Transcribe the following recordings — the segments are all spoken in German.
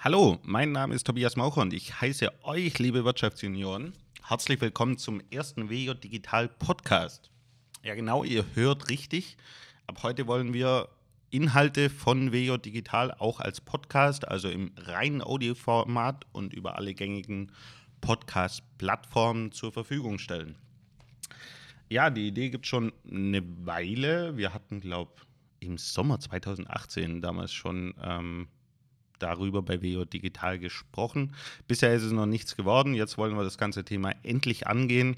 Hallo, mein Name ist Tobias Maucher und ich heiße euch, liebe Wirtschaftsjunioren, herzlich willkommen zum ersten WJ Digital Podcast. Ja, genau, ihr hört richtig. Ab heute wollen wir Inhalte von WJ Digital auch als Podcast, also im reinen Audioformat und über alle gängigen Podcast-Plattformen zur Verfügung stellen. Ja, die Idee gibt es schon eine Weile. Wir hatten, glaube ich, im Sommer 2018 damals schon ähm, darüber bei WO Digital gesprochen. Bisher ist es noch nichts geworden. Jetzt wollen wir das ganze Thema endlich angehen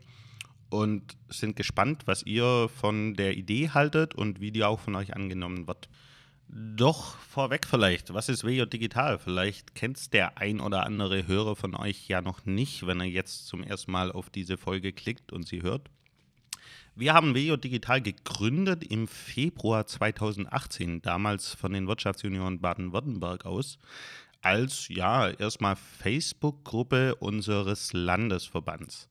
und sind gespannt, was ihr von der Idee haltet und wie die auch von euch angenommen wird. Doch vorweg vielleicht, was ist WJ Digital? Vielleicht kennt es der ein oder andere Hörer von euch ja noch nicht, wenn er jetzt zum ersten Mal auf diese Folge klickt und sie hört. Wir haben WJ Digital gegründet im Februar 2018, damals von den Wirtschaftsjunioren Baden-Württemberg aus, als ja erstmal Facebook-Gruppe unseres Landesverbands.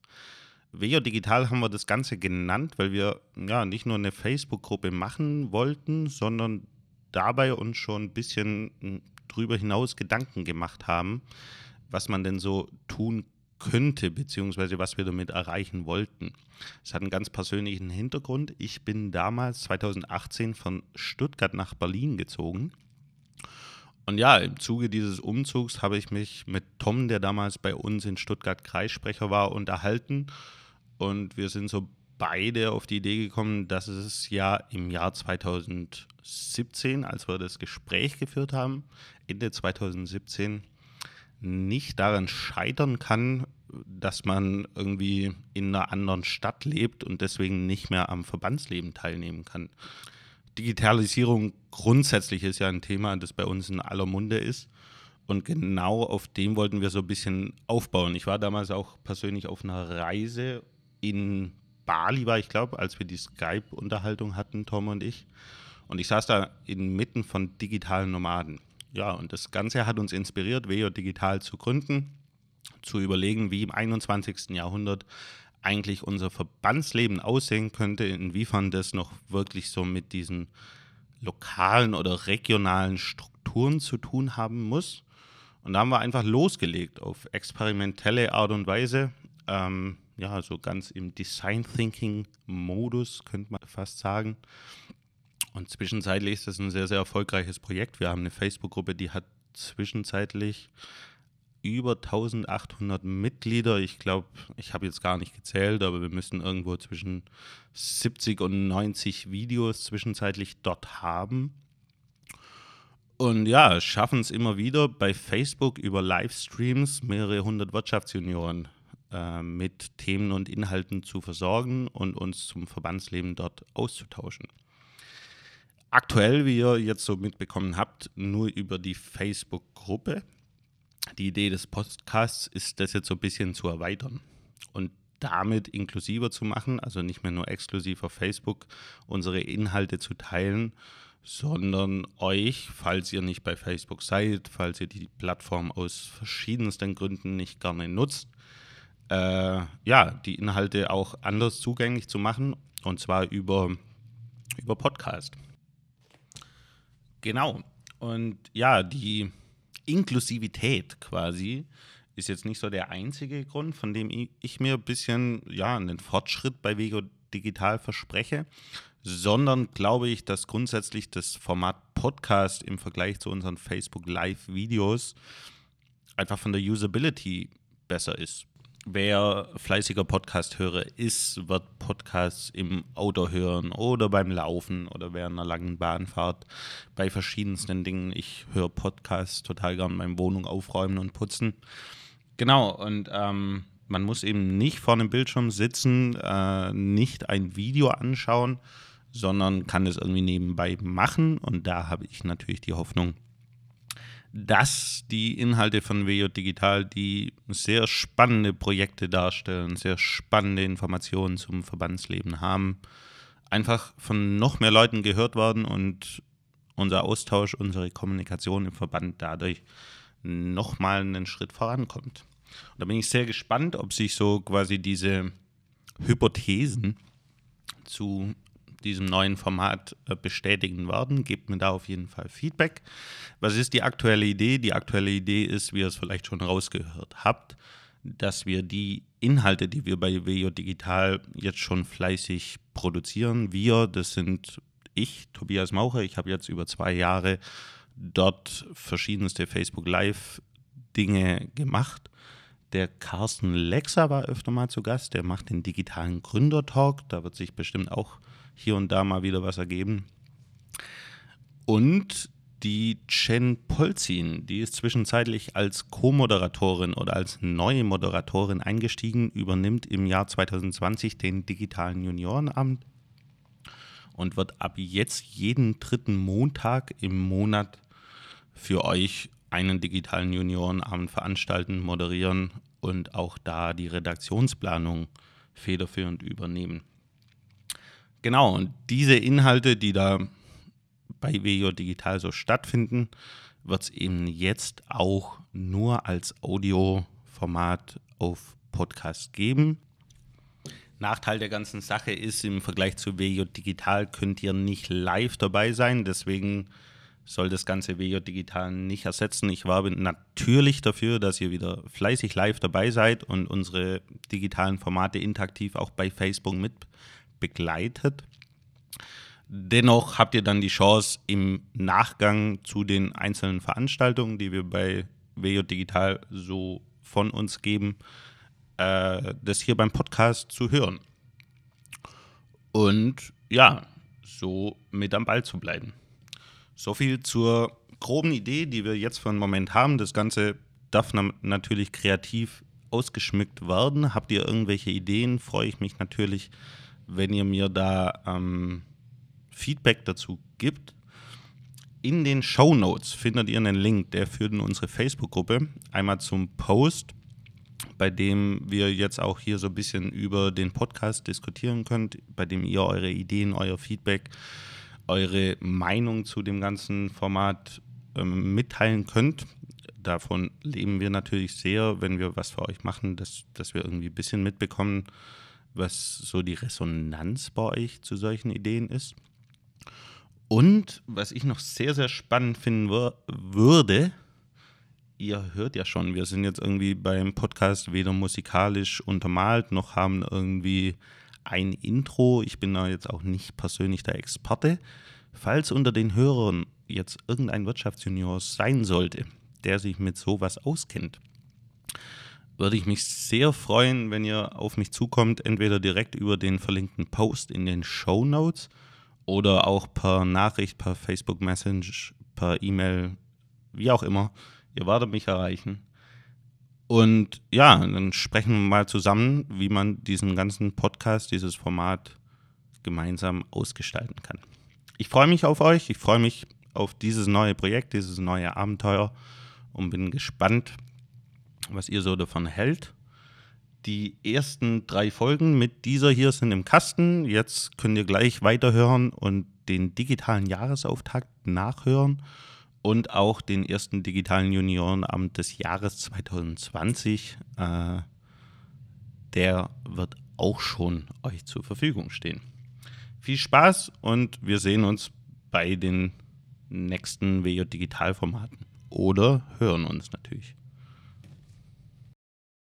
WJ Digital haben wir das Ganze genannt, weil wir ja nicht nur eine Facebook-Gruppe machen wollten, sondern dabei uns schon ein bisschen hm, drüber hinaus Gedanken gemacht haben, was man denn so tun könnte, beziehungsweise was wir damit erreichen wollten. Es hat einen ganz persönlichen Hintergrund. Ich bin damals 2018 von Stuttgart nach Berlin gezogen. Und ja, im Zuge dieses Umzugs habe ich mich mit Tom, der damals bei uns in Stuttgart Kreissprecher war, unterhalten. Und wir sind so beide auf die Idee gekommen, dass es ja im Jahr 2017, als wir das Gespräch geführt haben, Ende 2017, nicht daran scheitern kann, dass man irgendwie in einer anderen Stadt lebt und deswegen nicht mehr am Verbandsleben teilnehmen kann. Digitalisierung grundsätzlich ist ja ein Thema, das bei uns in aller Munde ist. Und genau auf dem wollten wir so ein bisschen aufbauen. Ich war damals auch persönlich auf einer Reise in Bali, war ich glaube, als wir die Skype-Unterhaltung hatten, Tom und ich. Und ich saß da inmitten von digitalen Nomaden. Ja, und das Ganze hat uns inspiriert, Veo Digital zu gründen, zu überlegen, wie im 21. Jahrhundert eigentlich unser Verbandsleben aussehen könnte, inwiefern das noch wirklich so mit diesen lokalen oder regionalen Strukturen zu tun haben muss. Und da haben wir einfach losgelegt auf experimentelle Art und Weise. Ähm, ja, so ganz im Design Thinking Modus, könnte man fast sagen. Und zwischenzeitlich ist das ein sehr, sehr erfolgreiches Projekt. Wir haben eine Facebook-Gruppe, die hat zwischenzeitlich über 1800 Mitglieder. Ich glaube, ich habe jetzt gar nicht gezählt, aber wir müssen irgendwo zwischen 70 und 90 Videos zwischenzeitlich dort haben. Und ja, schaffen es immer wieder bei Facebook über Livestreams mehrere hundert Wirtschaftsjunioren äh, mit Themen und Inhalten zu versorgen und uns zum Verbandsleben dort auszutauschen aktuell, wie ihr jetzt so mitbekommen habt, nur über die Facebook-Gruppe. Die Idee des Podcasts ist, das jetzt so ein bisschen zu erweitern und damit inklusiver zu machen, also nicht mehr nur exklusiv auf Facebook unsere Inhalte zu teilen, sondern euch, falls ihr nicht bei Facebook seid, falls ihr die Plattform aus verschiedensten Gründen nicht gerne nutzt, äh, ja, die Inhalte auch anders zugänglich zu machen und zwar über, über Podcast. Genau. Und ja, die Inklusivität quasi ist jetzt nicht so der einzige Grund, von dem ich mir ein bisschen ja, einen Fortschritt bei Vego Digital verspreche, sondern glaube ich, dass grundsätzlich das Format Podcast im Vergleich zu unseren Facebook Live-Videos einfach von der Usability besser ist. Wer fleißiger Podcast-Hörer ist, wird Podcasts im Auto hören oder beim Laufen oder während einer langen Bahnfahrt bei verschiedensten Dingen. Ich höre Podcasts total gern beim Wohnung aufräumen und putzen. Genau, und ähm, man muss eben nicht vor einem Bildschirm sitzen, äh, nicht ein Video anschauen, sondern kann es irgendwie nebenbei machen. Und da habe ich natürlich die Hoffnung, dass die Inhalte von WJ Digital, die sehr spannende Projekte darstellen, sehr spannende Informationen zum Verbandsleben haben, einfach von noch mehr Leuten gehört werden und unser Austausch, unsere Kommunikation im Verband dadurch nochmal einen Schritt vorankommt. Und da bin ich sehr gespannt, ob sich so quasi diese Hypothesen zu diesem neuen Format äh, bestätigen werden. Gebt mir da auf jeden Fall Feedback. Was ist die aktuelle Idee? Die aktuelle Idee ist, wie ihr es vielleicht schon rausgehört habt, dass wir die Inhalte, die wir bei VO Digital jetzt schon fleißig produzieren, wir, das sind ich, Tobias Maucher, ich habe jetzt über zwei Jahre dort verschiedenste Facebook Live Dinge gemacht. Der Carsten Lexer war öfter mal zu Gast, der macht den digitalen Gründertalk, da wird sich bestimmt auch hier und da mal wieder was ergeben. Und die Chen Polzin, die ist zwischenzeitlich als Co-Moderatorin oder als neue Moderatorin eingestiegen, übernimmt im Jahr 2020 den digitalen Juniorenamt und wird ab jetzt jeden dritten Montag im Monat für euch einen digitalen Juniorenabend veranstalten, moderieren und auch da die Redaktionsplanung federführend übernehmen. Genau, und diese Inhalte, die da bei VEO Digital so stattfinden, wird es eben jetzt auch nur als Audioformat auf Podcast geben. Nachteil der ganzen Sache ist, im Vergleich zu VEO Digital könnt ihr nicht live dabei sein, deswegen soll das ganze VEO Digital nicht ersetzen. Ich werbe natürlich dafür, dass ihr wieder fleißig live dabei seid und unsere digitalen Formate interaktiv auch bei Facebook mit begleitet. Dennoch habt ihr dann die Chance, im Nachgang zu den einzelnen Veranstaltungen, die wir bei VEO Digital so von uns geben, äh, das hier beim Podcast zu hören. Und ja, so mit am Ball zu bleiben. So viel zur groben Idee, die wir jetzt für einen Moment haben. Das Ganze darf natürlich kreativ ausgeschmückt werden. Habt ihr irgendwelche Ideen, freue ich mich natürlich, wenn ihr mir da ähm, Feedback dazu gibt. In den Show Notes findet ihr einen Link, der führt in unsere Facebook-Gruppe. Einmal zum Post, bei dem wir jetzt auch hier so ein bisschen über den Podcast diskutieren könnt, bei dem ihr eure Ideen, euer Feedback, eure Meinung zu dem ganzen Format ähm, mitteilen könnt. Davon leben wir natürlich sehr, wenn wir was für euch machen, dass, dass wir irgendwie ein bisschen mitbekommen, was so die Resonanz bei euch zu solchen Ideen ist. Und was ich noch sehr, sehr spannend finden würde, ihr hört ja schon, wir sind jetzt irgendwie beim Podcast weder musikalisch untermalt, noch haben irgendwie ein Intro. Ich bin da jetzt auch nicht persönlich der Experte. Falls unter den Hörern jetzt irgendein Wirtschaftsjunior sein sollte, der sich mit sowas auskennt, würde ich mich sehr freuen, wenn ihr auf mich zukommt, entweder direkt über den verlinkten Post in den Show Notes oder auch per Nachricht, per Facebook Message, per E-Mail, wie auch immer. Ihr werdet mich erreichen. Und ja, dann sprechen wir mal zusammen, wie man diesen ganzen Podcast, dieses Format gemeinsam ausgestalten kann. Ich freue mich auf euch, ich freue mich auf dieses neue Projekt, dieses neue Abenteuer und bin gespannt, was ihr so davon hält. Die ersten drei Folgen mit dieser hier sind im Kasten. Jetzt könnt ihr gleich weiterhören und den digitalen Jahresauftakt nachhören und auch den ersten digitalen Juniorenamt des Jahres 2020. Äh, der wird auch schon euch zur Verfügung stehen. Viel Spaß und wir sehen uns bei den nächsten WJ Digitalformaten oder hören uns natürlich.